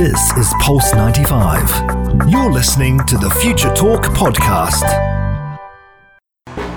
This is Pulse 95. You're listening to the Future Talk podcast.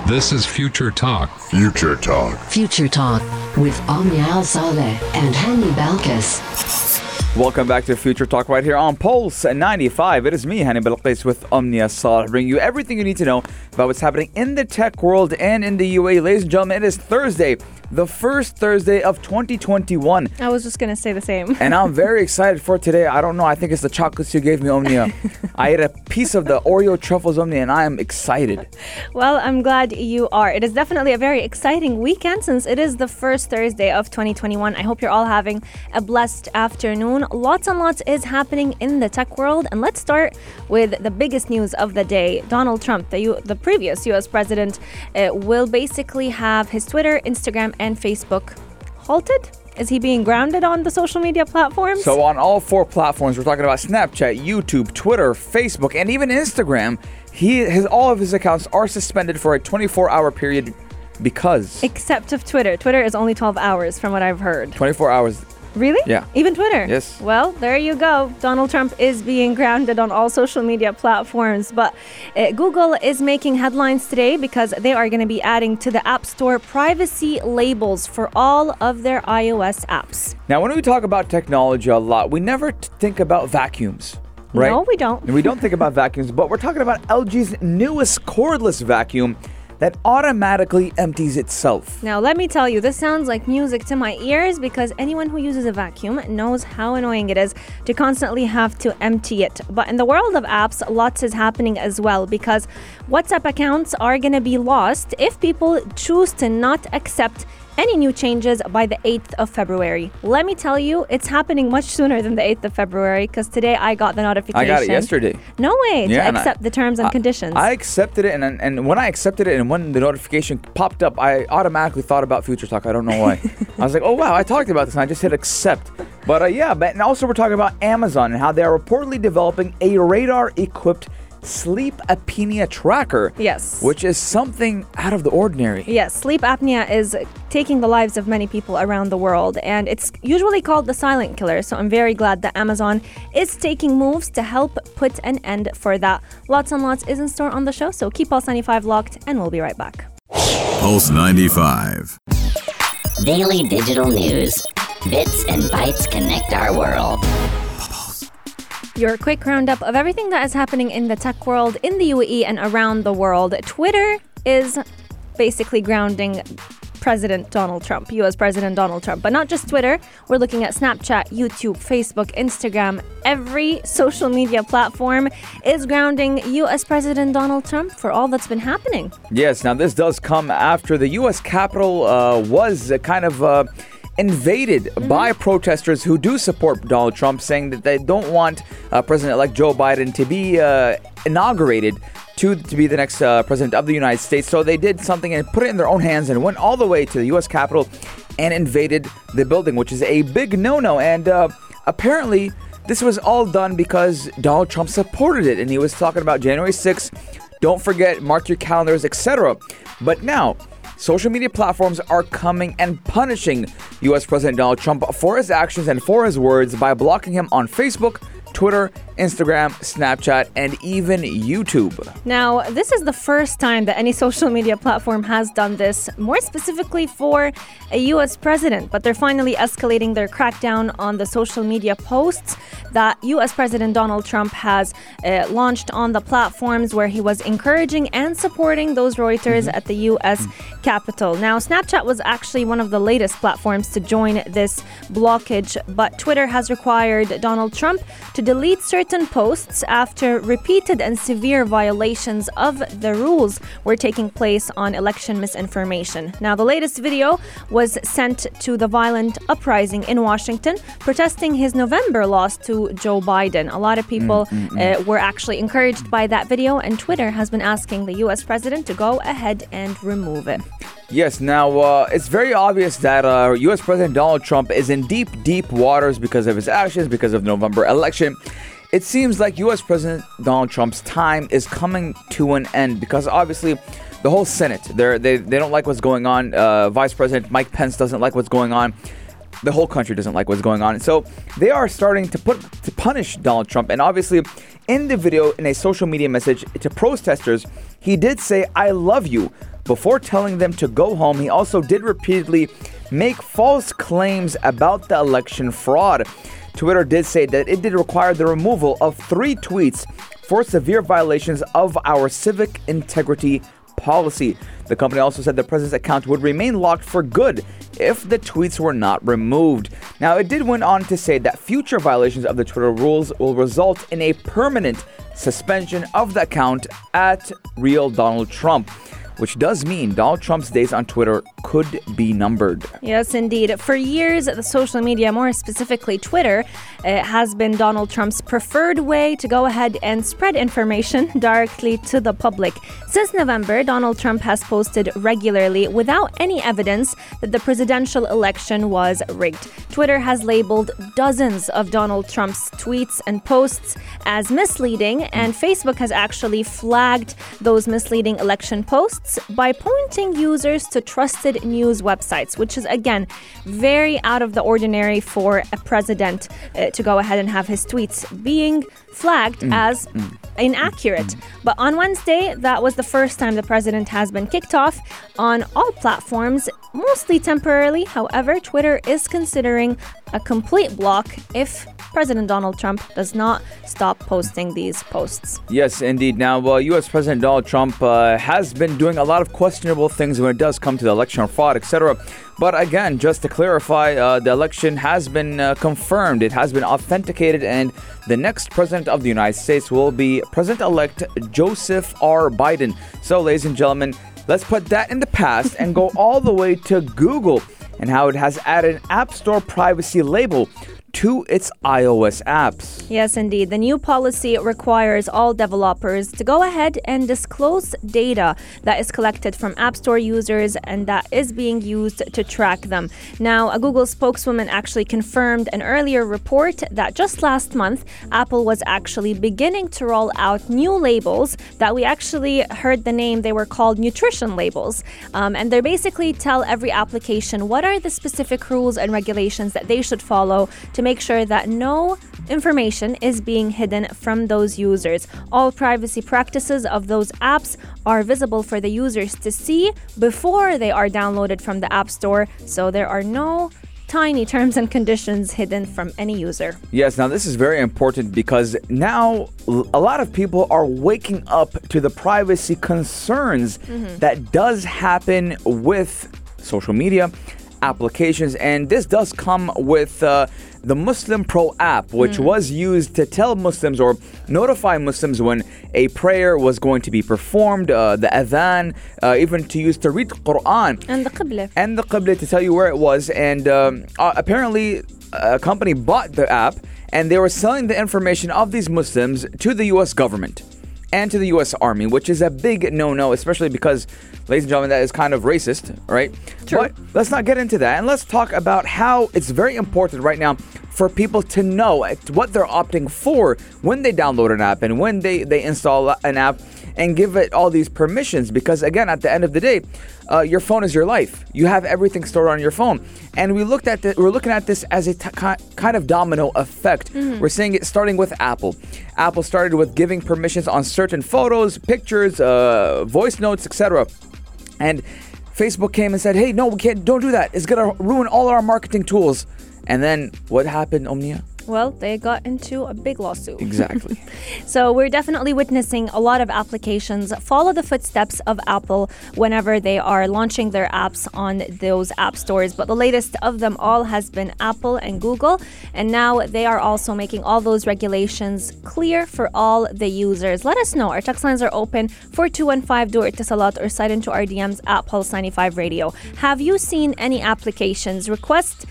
This is Future Talk. Future Talk. Future Talk with Omnia Al Saleh and Hani Balkis. Welcome back to Future Talk right here on Pulse 95. It is me, Hani Balqis, with Omnia Saleh, bringing you everything you need to know about what's happening in the tech world and in the UAE. Ladies and gentlemen, it is Thursday, the first Thursday of 2021. I was just gonna say the same. And I'm very excited for today. I don't know, I think it's the chocolates you gave me, Omnia. I ate a piece of the Oreo truffles, Omnia, and I am excited. well, I'm glad you are. It is definitely a very exciting weekend since it is the first Thursday of 2021. I hope you're all having a blessed afternoon. Lots and lots is happening in the tech world, and let's start with the biggest news of the day. Donald Trump, the, U- the previous US president, uh, will basically have his Twitter, Instagram, and Facebook halted. Is he being grounded on the social media platforms? So, on all four platforms, we're talking about Snapchat, YouTube, Twitter, Facebook, and even Instagram, he his all of his accounts are suspended for a 24 hour period because Except of Twitter. Twitter is only 12 hours from what I've heard. 24 hours. Really? Yeah. Even Twitter? Yes. Well, there you go. Donald Trump is being grounded on all social media platforms. But uh, Google is making headlines today because they are going to be adding to the App Store privacy labels for all of their iOS apps. Now, when we talk about technology a lot, we never t- think about vacuums. Right? No, we don't. we don't think about vacuums, but we're talking about LG's newest cordless vacuum that automatically empties itself. Now, let me tell you, this sounds like music to my ears because anyone who uses a vacuum knows how annoying it is to constantly have to empty it. But in the world of apps, lots is happening as well because WhatsApp accounts are going to be lost if people choose to not accept any new changes by the 8th of February. Let me tell you, it's happening much sooner than the 8th of February because today I got the notification. I got it yesterday. No way Yeah, to and I- accept the terms and conditions. I accepted it, and and when I accepted it, and when the notification popped up, I automatically thought about Future Talk. I don't know why. I was like, oh wow, I talked about this, and I just hit accept. But uh, yeah, but and also we're talking about Amazon and how they are reportedly developing a radar-equipped sleep apnea tracker. Yes. Which is something out of the ordinary. Yes, sleep apnea is taking the lives of many people around the world, and it's usually called the silent killer. So I'm very glad that Amazon is taking moves to help put an end for that. Lots and lots is in store on the show, so keep Pulse 95 locked, and we'll be right back. Pulse 95. Daily digital news. Bits and bytes connect our world. Your quick roundup of everything that is happening in the tech world, in the UAE, and around the world. Twitter is basically grounding President Donald Trump, US President Donald Trump. But not just Twitter, we're looking at Snapchat, YouTube, Facebook, Instagram. Every social media platform is grounding US President Donald Trump for all that's been happening. Yes, now this does come after the U.S. Capitol uh, was kind of uh, invaded by protesters who do support Donald Trump, saying that they don't want uh, President-elect Joe Biden to be uh, inaugurated to to be the next uh, president of the United States. So they did something and put it in their own hands and went all the way to the U.S. Capitol and invaded the building, which is a big no-no. And uh, apparently. This was all done because Donald Trump supported it, and he was talking about January 6th. Don't forget, mark your calendars, etc. But now, social media platforms are coming and punishing US President Donald Trump for his actions and for his words by blocking him on Facebook, Twitter, Instagram, Snapchat, and even YouTube. Now, this is the first time that any social media platform has done this, more specifically for a US president, but they're finally escalating their crackdown on the social media posts that US President Donald Trump has uh, launched on the platforms where he was encouraging and supporting those rioters at the US Capitol. Now, Snapchat was actually one of the latest platforms to join this blockage, but Twitter has required Donald Trump to delete certain posts after repeated and severe violations of the rules were taking place on election misinformation. Now, the latest video was sent to the violent uprising in Washington protesting his November loss to Joe Biden. A lot of people uh, were actually encouraged by that video, and Twitter has been asking the US president to go ahead and remove it. Yes, now uh, it's very obvious that uh, U.S. President Donald Trump is in deep, deep waters because of his actions, because of November election. It seems like U.S. President Donald Trump's time is coming to an end because obviously the whole Senate they they don't like what's going on. Uh, Vice President Mike Pence doesn't like what's going on. the whole country doesn't like what's going on. So they are starting to put to punish Donald Trump. And obviously, in the video, in a social media message to protesters, he did say, "I love you." Before telling them to go home, he also did repeatedly make false claims about the election fraud. Twitter did say that it did require the removal of three tweets for severe violations of our civic integrity policy. The company also said the president's account would remain locked for good if the tweets were not removed. Now, it did went on to say that future violations of the Twitter rules will result in a permanent suspension of the account at Real Donald Trump which does mean Donald Trump's days on Twitter could be numbered. Yes, indeed. For years, the social media, more specifically Twitter, uh, has been Donald Trump's preferred way to go ahead and spread information directly to the public. Since November, Donald Trump has posted regularly without any evidence that the presidential election was rigged. Twitter has labeled dozens of Donald Trump's tweets and posts as misleading, and Facebook has actually flagged those misleading election posts by pointing users to trusted news websites, which is again very out of the ordinary for a president uh, to go ahead and have his tweets being flagged mm. as mm. inaccurate. Mm. But on Wednesday, that was the first time the president has been kicked off on all platforms, mostly temporarily. However, Twitter is considering a complete block if President Donald Trump does not stop posting these posts. Yes, indeed. Now, uh, U.S. President Donald Trump uh, has been doing a lot of questionable things when it does come to the election fraud, etc. But again, just to clarify, uh, the election has been uh, confirmed, it has been authenticated, and the next president of the United States will be President elect Joseph R. Biden. So, ladies and gentlemen, let's put that in the past and go all the way to Google and how it has added an App Store privacy label to its iOS apps. Yes, indeed. The new policy requires all developers to go ahead and disclose data that is collected from App Store users and that is being used to track them. Now, a Google spokeswoman actually confirmed an earlier report that just last month, Apple was actually beginning to roll out new labels that we actually heard the name, they were called nutrition labels. Um, and they basically tell every application what are the specific rules and regulations that they should follow to make sure that no information is being hidden from those users. All privacy practices of those apps are visible for the users to see before they are downloaded from the App Store, so there are no tiny terms and conditions hidden from any user. Yes, now this is very important because now a lot of people are waking up to the privacy concerns mm-hmm. that does happen with social media applications and this does come with uh, the Muslim Pro app, which mm. was used to tell Muslims or notify Muslims when a prayer was going to be performed, uh, the adhan, uh, even to use to read Quran. And the Qibla. And the Qibla to tell you where it was. And um, uh, apparently, a company bought the app and they were selling the information of these Muslims to the US government and to the U.S. Army, which is a big no-no, especially because, ladies and gentlemen, that is kind of racist, right? True. But let's not get into that, and let's talk about how it's very important right now for people to know what they're opting for when they download an app and when they they install an app and give it all these permissions because again at the end of the day uh, your phone is your life. You have everything stored on your phone. And we looked at the, we're looking at this as a t- kind of domino effect. Mm-hmm. we're seeing it starting with apple. Apple started with giving permissions on certain photos pictures uh, voice notes etc and facebook came and said hey no we can't don't do that. It's going to ruin all our marketing tools. And then what happened omnia well, they got into a big lawsuit. Exactly. so we're definitely witnessing a lot of applications follow the footsteps of Apple whenever they are launching their apps on those app stores. But the latest of them all has been Apple and Google. And now they are also making all those regulations clear for all the users. Let us know. Our text lines are open for 215 do Salat or slide into our DMs at Pulse 95 Radio. Have you seen any applications request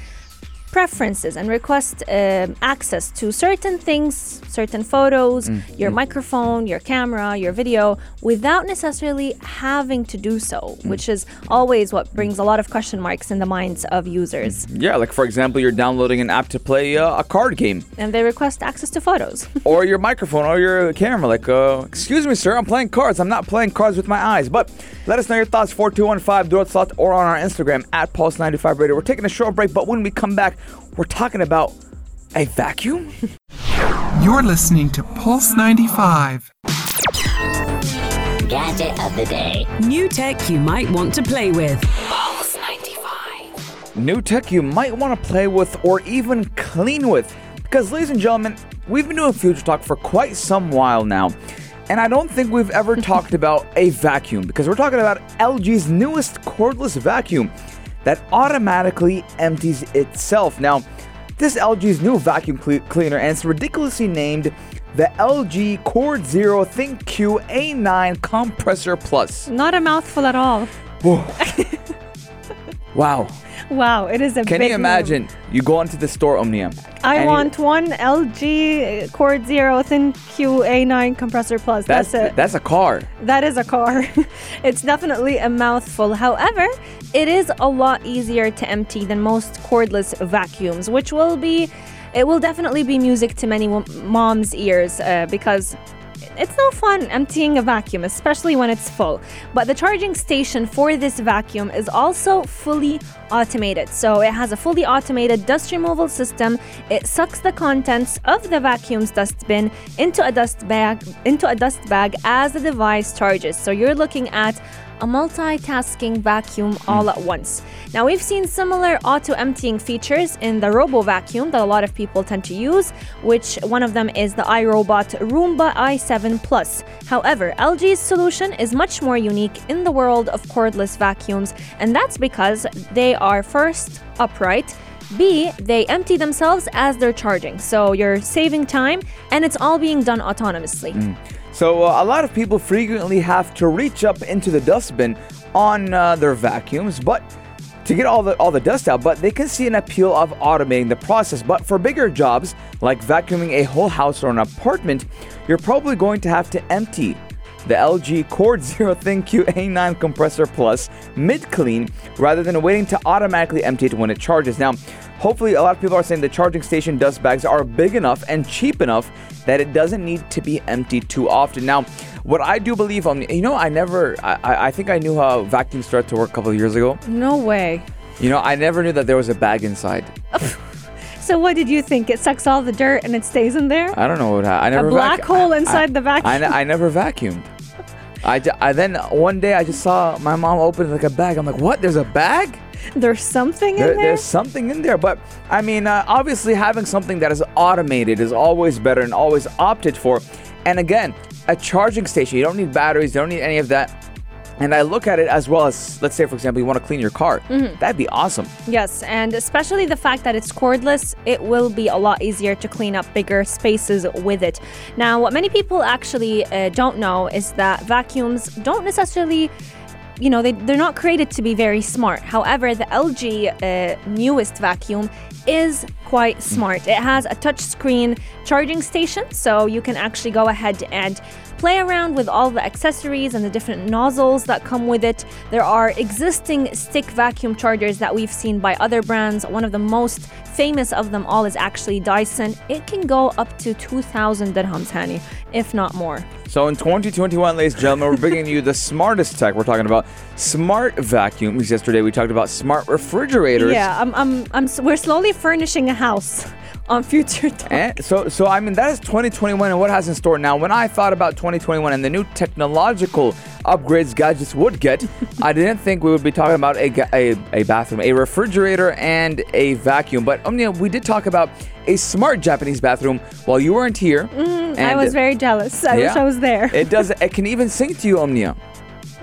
preferences and request um, access to certain things, certain photos, Mm, your microphone, your camera, your video, without necessarily having to do so, Mm. which is always what brings a lot of question marks in the minds of users. Yeah, like for example, you're downloading an app to play uh, a card game, And they request access to photos. or your microphone, or your camera. Like, uh, excuse me, sir, I'm playing cards. I'm not playing cards with my eyes. But let us know your thoughts. 4215 do it slot or on our Instagram at Pulse95 Radio. We're taking a short break, but when we come back, we're talking about a vacuum. You're listening to Pulse 95. Gadget of the day. New tech you might want to play with. Pulse 95. New tech you might want to play with or even clean with. Because, ladies and gentlemen, we've been doing Future Talk for quite some while now. And I don't think we've ever talked about a vacuum because we're talking about LG's newest cordless vacuum that automatically empties itself. Now, this LG's new vacuum cle- cleaner, and it's ridiculously named the LG Cord Zero ThinQ A9 Compressor Plus. Not a mouthful at all. Wow. Wow, it is a Can you imagine? You go into the store, Omnia. I and you- want one LG Cord Zero ThinQ A9 Compressor Plus. That's That's, it. that's a car. That is a car. it's definitely a mouthful. However, it is a lot easier to empty than most cordless vacuums, which will be, it will definitely be music to many moms' ears uh, because it's no fun emptying a vacuum, especially when it's full. But the charging station for this vacuum is also fully automated. So it has a fully automated dust removal system. It sucks the contents of the vacuum's dustbin into a dust bag into a dust bag as the device charges. So you're looking at a multitasking vacuum all at once. Now, we've seen similar auto emptying features in the Robo Vacuum that a lot of people tend to use, which one of them is the iRobot Roomba i7 Plus. However, LG's solution is much more unique in the world of cordless vacuums, and that's because they are first upright. B, they empty themselves as they're charging. So you're saving time and it's all being done autonomously. Mm. So uh, a lot of people frequently have to reach up into the dustbin on uh, their vacuums, but to get all the all the dust out. But they can see an appeal of automating the process. But for bigger jobs like vacuuming a whole house or an apartment, you're probably going to have to empty the LG Cord Zero ThinQ A9 Compressor Plus mid clean rather than waiting to automatically empty it when it charges. Now, hopefully, a lot of people are saying the charging station dust bags are big enough and cheap enough that it doesn't need to be emptied too often. Now, what I do believe on, you know, I never, I, I- I think I knew how vacuums start to work a couple of years ago. No way. You know, I never knew that there was a bag inside. So what did you think? It sucks all the dirt and it stays in there? I don't know what happened. I never black vacu- hole inside I- the vacuum. I, I never vacuumed. I, I then one day I just saw my mom open like a bag. I'm like, what? There's a bag? There's something There, in there. there's something in there. But I mean, uh, obviously, having something that is automated is always better and always opted for. And again, a charging station, you don't need batteries, you don't need any of that. And I look at it as well as, let's say, for example, you want to clean your car. Mm-hmm. That'd be awesome. Yes, and especially the fact that it's cordless, it will be a lot easier to clean up bigger spaces with it. Now, what many people actually uh, don't know is that vacuums don't necessarily you know, they, they're not created to be very smart. However, the LG uh, newest vacuum is quite smart. It has a touchscreen charging station, so you can actually go ahead and play around with all the accessories and the different nozzles that come with it. There are existing stick vacuum chargers that we've seen by other brands. One of the most famous of them all is actually Dyson. It can go up to 2,000 dirhams, Hani, if not more. So in 2021, ladies and gentlemen, we're bringing you the smartest tech. We're talking about smart vacuums. Yesterday, we talked about smart refrigerators. Yeah, I'm, I'm, I'm, we're slowly furnishing a house on Future eh, Talk. And so, so I mean, that is 2021 and what has in store now. When I thought about 2021 and the new technological upgrades gadgets would get, I didn't think we would be talking about a, a, a bathroom, a refrigerator, and a vacuum. But um, Omnia, we did talk about a smart Japanese bathroom while you weren't here. Mm, I and was very jealous. I wish. I was there. It does. It can even sing to you, Omnia.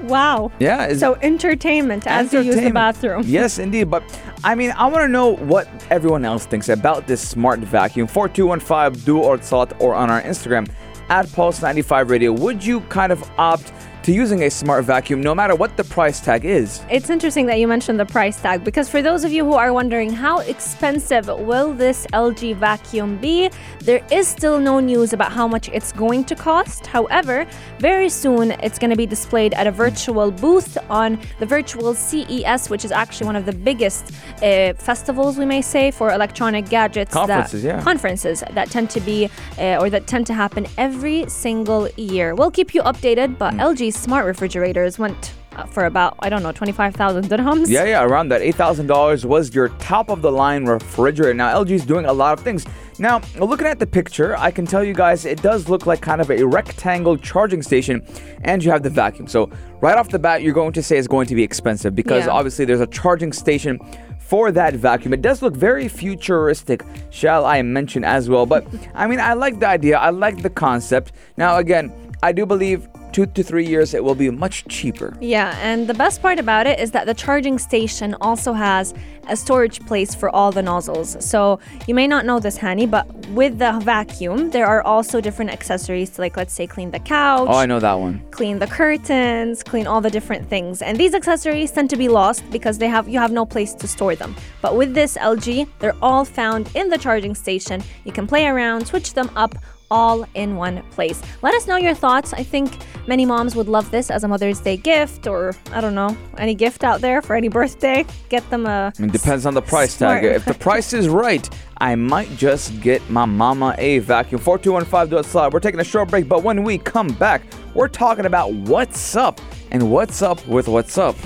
Wow. Yeah. So entertainment as you use the bathroom. Yes, indeed. But I mean, I want to know what everyone else thinks about this smart vacuum. 4215 do or thought or on our Instagram at Pulse95 Radio. Would you kind of opt to using a smart vacuum, no matter what the price tag is. It's interesting that you mentioned the price tag because for those of you who are wondering how expensive will this LG vacuum be, there is still no news about how much it's going to cost. However, very soon it's going to be displayed at a virtual booth on the virtual CES, which is actually one of the biggest uh, festivals, we may say, for electronic gadgets. Conferences, that, yeah. Conferences that tend to be uh, or that tend to happen every single year. We'll keep you updated, but Mm. LG smart refrigerators went uh, for about, I don't know, 25,000 dirhams. Yeah, yeah, around that. $8,000 was your top of the line refrigerator. Now, LG is doing a lot of things. Now, looking at the picture, I can tell you guys it does look like kind of a rectangle charging station, and you have the vacuum. So, right off the bat, you're going to say it's going to be expensive because Yeah. obviously there's a charging station for that vacuum. It does look very futuristic, shall I mention as well. But I mean, I like the idea, I like the concept. Now, again, I do believe two to three years it will be much cheaper. Yeah, and the best part about it is that the charging station also has a storage place for all the nozzles. So you may not know this, Hani, but with the vacuum, there are also different accessories to, like, let's say, clean the couch. Oh, I know that one. clean the curtains, clean all the different things. And these accessories tend to be lost because they have you have no place to store them. But with this LG, they're all found in the charging station. You can play around, switch them up all in one place. Let us know your thoughts. I think many moms would love this as a Mother's Day gift or I don't know, any gift out there for any birthday. Get them a It depends on the price tag. If the price is right, I might just get my mama a vacuum. 4215 dot slide. We're taking a short break, but when we come back, we're talking about what's up and what's up with what's up.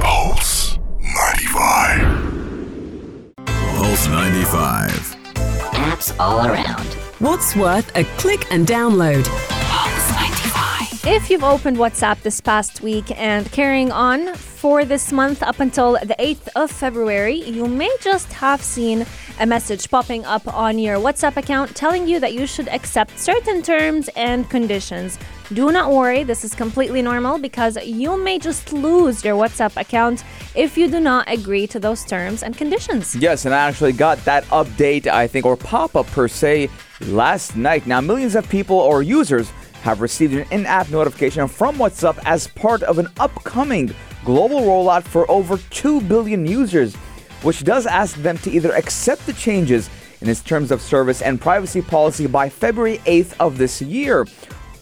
Pulse 95. Pulse 95. Apps all around. What's worth a click and download? If you've opened WhatsApp this past week and carrying on for this month up until the 8th of February, you may just have seen a message popping up on your WhatsApp account telling you that you should accept certain terms and conditions. Do not worry, this is completely normal because you may just lose your WhatsApp account if you do not agree to those terms and conditions. Yes, and I actually got that update, I think, or pop up per se, last night. Now, millions of people or users have received an in app notification from WhatsApp as part of an upcoming global rollout for over 2 billion users, which does ask them to either accept the changes in its terms of service and privacy policy by February 8th of this year,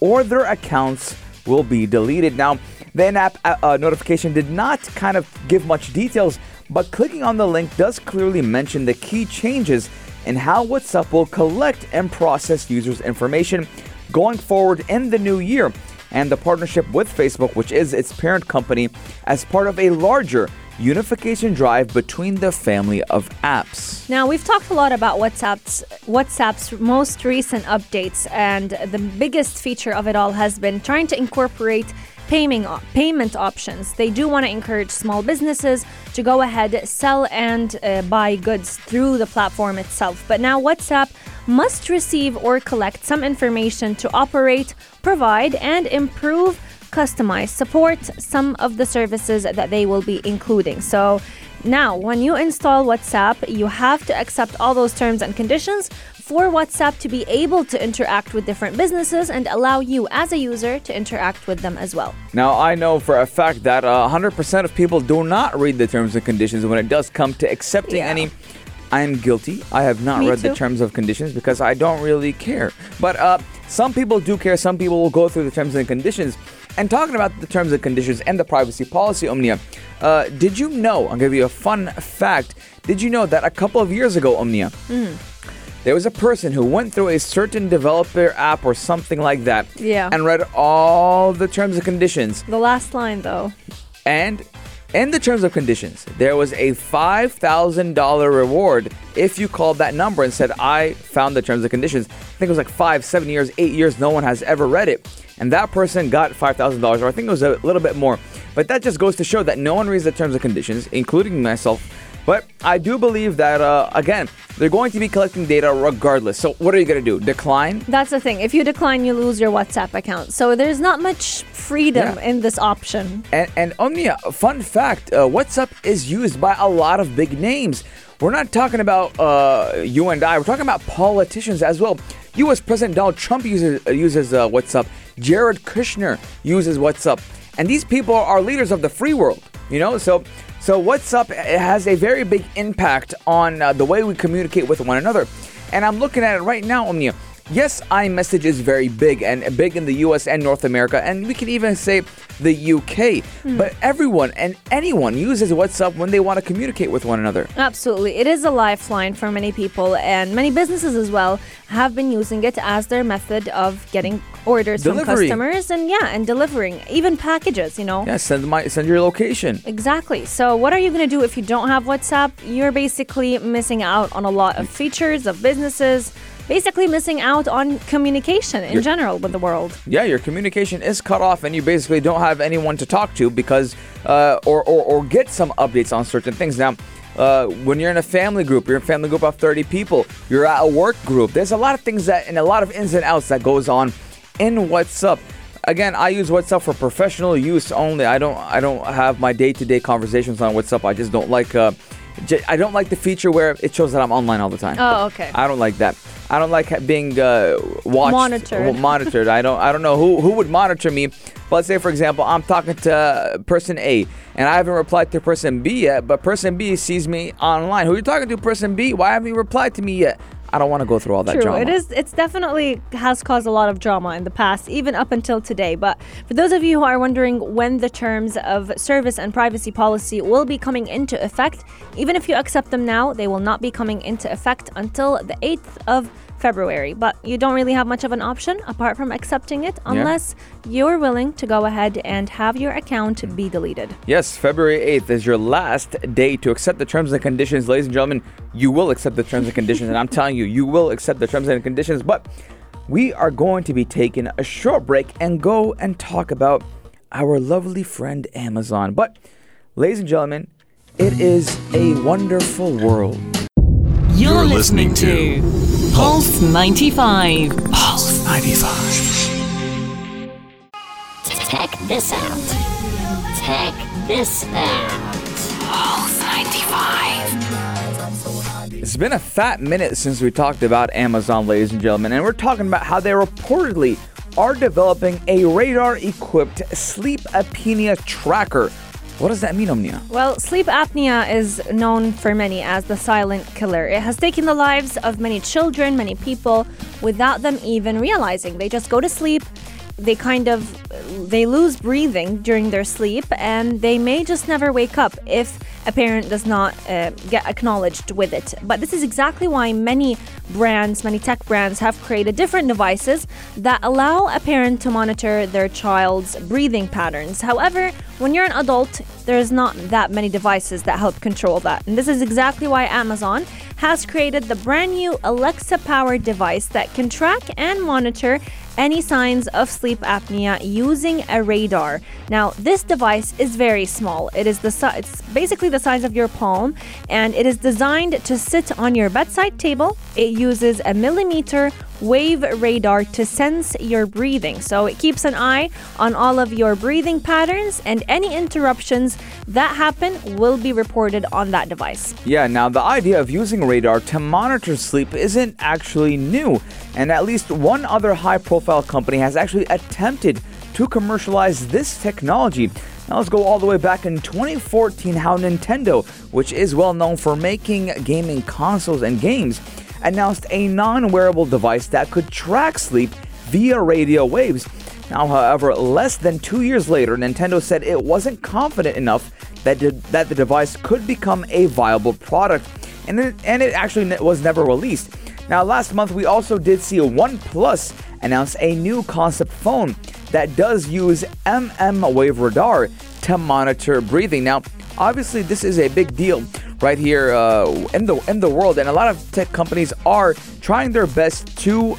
or their accounts will be deleted. Now, the in-app uh, uh, notification did not kind of give much details, but clicking on the link does clearly mention the key changes in how WhatsApp will collect and process users' information going forward in the new year, and the partnership with Facebook, which is its parent company, as part of a larger unification drive between the family of apps. Now we've talked a lot about WhatsApp's WhatsApp's most recent updates, and the biggest feature of it all has been trying to incorporate payment payment options. They do want to encourage small businesses to go ahead, sell and uh, buy goods through the platform itself. But now WhatsApp must receive or collect some information to operate, provide, and improve customize, support some of the services that they will be including. So now, when you install WhatsApp, you have to accept all those terms and conditions for WhatsApp to be able to interact with different businesses and allow you as a user to interact with them as well. Now, I know for a fact that uh, 100% of people do not read the terms and conditions when it does come to accepting Yeah. any. I am guilty. I have not Me read the terms of conditions because I don't really care. But uh, some people do care. Some people will go through the terms and conditions. And talking about the terms and conditions and the privacy policy, Omnia, uh, did you know? I'll give you a fun fact. Did you know that a couple of years ago, Omnia, Mm. There was a person who went through a certain developer app or something like that Yeah. and read all the terms and conditions The last line, though. and in the terms of conditions, there was a $5,000 reward if you called that number and said, I found the terms and conditions. I think it was like five, seven years, eight years, no one has ever read it. And that person got $5,000, or I think it was a little bit more. But that just goes to show that no one reads the terms and conditions, including myself. But I do believe that, uh, again, they're going to be collecting data regardless. So what are you going to do? Decline? That's the thing. If you decline, you lose your WhatsApp account. So there's not much freedom Yeah. in this option. And, and Omnia, fun fact, uh, WhatsApp is used by a lot of big names. We're not talking about uh, you and I. We're talking about politicians as well. U.S. President Donald Trump uses uh, uses uh, WhatsApp. Jared Kushner uses WhatsApp. And these people are leaders of the free world, you know? So so WhatsApp has a very big impact on uh, the way we communicate with one another. And I'm looking at it right now, Omnia. Yes, iMessage is very big and big in the US and North America, and we can even say the UK. Hmm. But everyone and anyone uses WhatsApp when they want to communicate with one another. Absolutely. It is a lifeline for many people, and many businesses as well have been using it as their method of getting orders from customers and, yeah, and delivering, even packages, you know. Yeah, send my send your location. Exactly. So, what are you going to do if you don't have WhatsApp? You're basically missing out on a lot of mm. features of businesses, basically missing out on communication in You're- general with the world. Yeah, your communication is cut off, and you basically don't have anyone to talk to because, uh, or, or or get some updates on certain things. Now, uh, when you're in a family group, you're in a family group of 30 people. You're at a work group. There's a lot of things that, and a lot of ins and outs that goes on in WhatsApp. Again, I use WhatsApp for professional use only. I don't I don't have my day-to-day conversations on WhatsApp. I just don't like. Uh, I don't like the feature where it shows that I'm online all the time. Oh, okay. I don't like that. I don't like being uh, watched, Monitored. monitored. I don't. I don't know who who would monitor me. But let's say, for example, I'm talking to uh, person A, and I haven't replied to person B yet. But person B sees me online. Who are you talking to, person B? Why haven't you replied to me yet? I don't want to go through all that True. drama. It is. It's definitely has caused a lot of drama in the past, even up until today. But for those of you who are wondering when the terms of service and privacy policy will be coming into effect, even if you accept them now, they will not be coming into effect until the 8th of February. But you don't really have much of an option apart from accepting it, unless you're willing to go ahead and have your account be deleted. Yes, February 8th is your last day to accept the terms and conditions. Ladies and gentlemen, you will accept the terms and conditions. and I'm telling you, you will accept the terms and conditions. But we are going to be taking a short break and go and talk about our lovely friend Amazon. But, ladies and gentlemen, it is a wonderful world. You're, You're listening, listening to Pulse 95. Pulse 95. Check this out. Check this out. Pulse 95. It's been a fat minute since we talked about Amazon, ladies and gentlemen, and we're talking about how they reportedly are developing a radar equipped sleep apnea tracker. What does that mean, Omnia? Well, sleep apnea is known for many as the silent killer. It has taken the lives of many children, many people, without them even realizing. They just go to sleep, they kind of they lose breathing during their sleep, and they may just never wake up if a parent does not uh, get acknowledged with it. But this is exactly why many brands, many tech brands, have created different devices that allow a parent to monitor their child's breathing patterns. However, when you're an adult, there's not that many devices that help control that. And this is exactly why Amazon has created the brand new Alexa powered device that can track and monitor any signs of sleep apnea using a radar. Now, this device is very small. It is the si- it's basically the size of your palm and it is designed to sit on your bedside table. It uses a millimeter wave radar to sense your breathing. So it keeps an eye on all of your breathing patterns and any interruptions that happen will be reported on that device. Yeah, now the idea of using radar to monitor sleep isn't actually new, and at least one other high profile company has actually attempted to commercialize this technology. Now let's go all the way back in 2014 how Nintendo, which is well known for making gaming consoles and games, announced a non-wearable device that could track sleep via radio waves. Now, however, less than 2 years later, Nintendo said it wasn't confident enough that that the device could become a viable product, and it, and it actually was never released. Now, last month we also did see OnePlus announce a new concept phone that does use MM wave radar to monitor breathing. Now, obviously, this is a big deal right here uh, in the in the world, and a lot of tech companies are trying their best to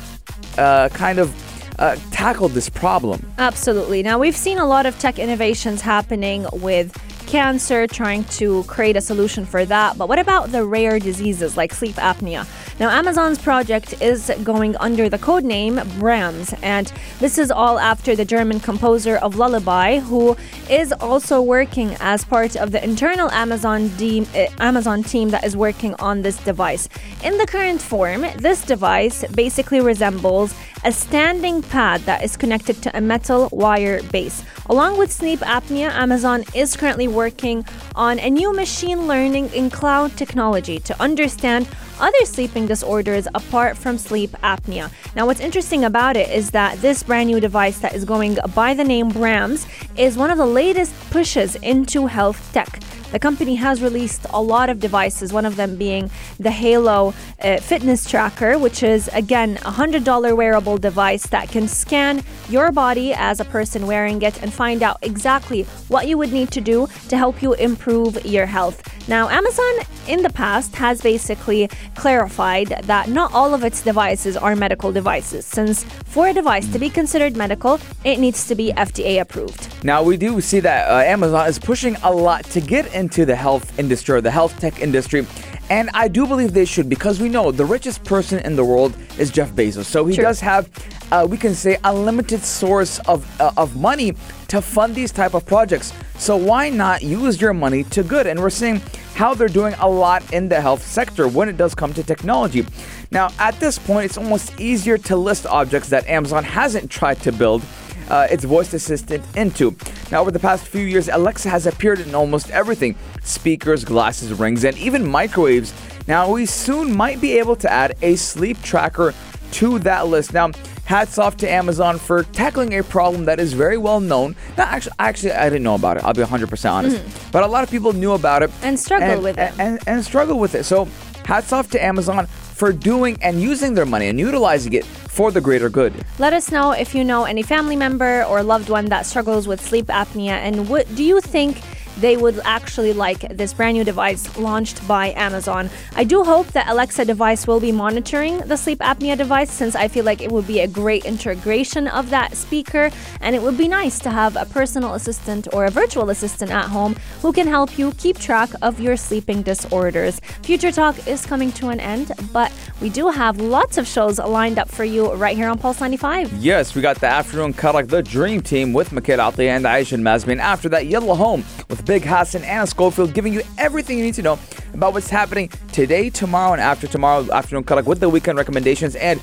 uh, kind of uh, tackle this problem. Absolutely. Now, we've seen a lot of tech innovations happening with cancer, trying to create a solution for that. But what about the rare diseases like sleep apnea? Now, Amazon's project is going under the code name Brahms, and this is all after the German composer of Lullaby, who is also working as part of the internal Amazon, de- uh, Amazon team that is working on this device. In the current form, this device basically resembles a standing pad that is connected to a metal wire base. Along with sleep apnea, Amazon is currently working on a new machine learning in cloud technology to understand other sleeping disorders apart from sleep apnea. Now, what's interesting about it is that this brand new device that is going by the name Brahms is one of the latest pushes into health tech. The company has released a lot of devices, one of them being the Halo uh, fitness tracker, which is again a $100 wearable device that can scan your body as a person wearing it and find out exactly what you would need to do to help you improve your health. Now, Amazon in the past has basically clarified that not all of its devices are medical devices, since for a device to be considered medical, it needs to be FDA approved. Now, we do see that uh, Amazon is pushing a lot to get into the health industry or the health tech industry. And I do believe they should because we know the richest person in the world is Jeff Bezos. So he True. does have, uh, we can say, a limited source of, uh, of money to fund these type of projects. So why not use your money to good? And we're seeing how they're doing a lot in the health sector when it does come to technology. Now, at this point, it's almost easier to list objects that Amazon hasn't tried to build uh, its voice assistant into. Now, over the past few years, Alexa has appeared in almost everything speakers, glasses, rings, and even microwaves. Now, we soon might be able to add a sleep tracker to that list. Now, hats off to Amazon for tackling a problem that is very well known. Not actually, actually, I didn't know about it. I'll be 100% honest. Mm-hmm. But a lot of people knew about it And struggle with it. And, and struggle with it. So, hats off to Amazon for doing and using their money and utilizing it for the greater good. Let us know if you know any family member or loved one that struggles with sleep apnea and what do you think they would actually like this brand new device launched by Amazon. I do hope that Alexa device will be monitoring the sleep apnea device since I feel like it would be a great integration of that speaker and it would be nice to have a personal assistant or a virtual assistant at home who can help you keep track of your sleeping disorders. Future Talk is coming to an end, but we do have lots of shows lined up for you right here on Pulse 95. Yes, we got the afternoon cut like the dream team with Makeda Atley and Aisha Mazmi. And after that, Yellow Home with Big Hassan and Schofield giving you everything you need to know about what's happening today, tomorrow, and after tomorrow. Afternoon cut with the weekend recommendations and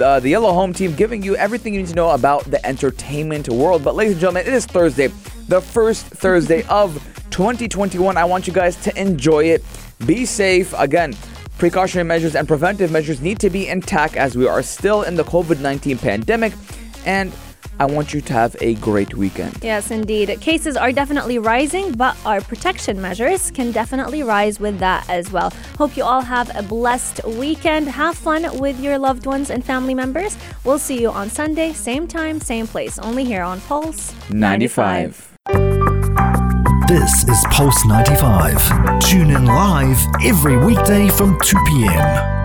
uh, the Yellow Home team giving you everything you need to know about the entertainment world. But ladies and gentlemen, it is Thursday, the first Thursday of 2021. I want you guys to enjoy it. Be safe. Again, precautionary measures and preventive measures need to be intact as we are still in the COVID 19 pandemic. And I want you to have a great weekend. Yes, indeed. Cases are definitely rising, but our protection measures can definitely rise with that as well. Hope you all have a blessed weekend. Have fun with your loved ones and family members. We'll see you on Sunday, same time, same place, only here on Pulse 95. This is Pulse 95. Tune in live every weekday from 2 p.m.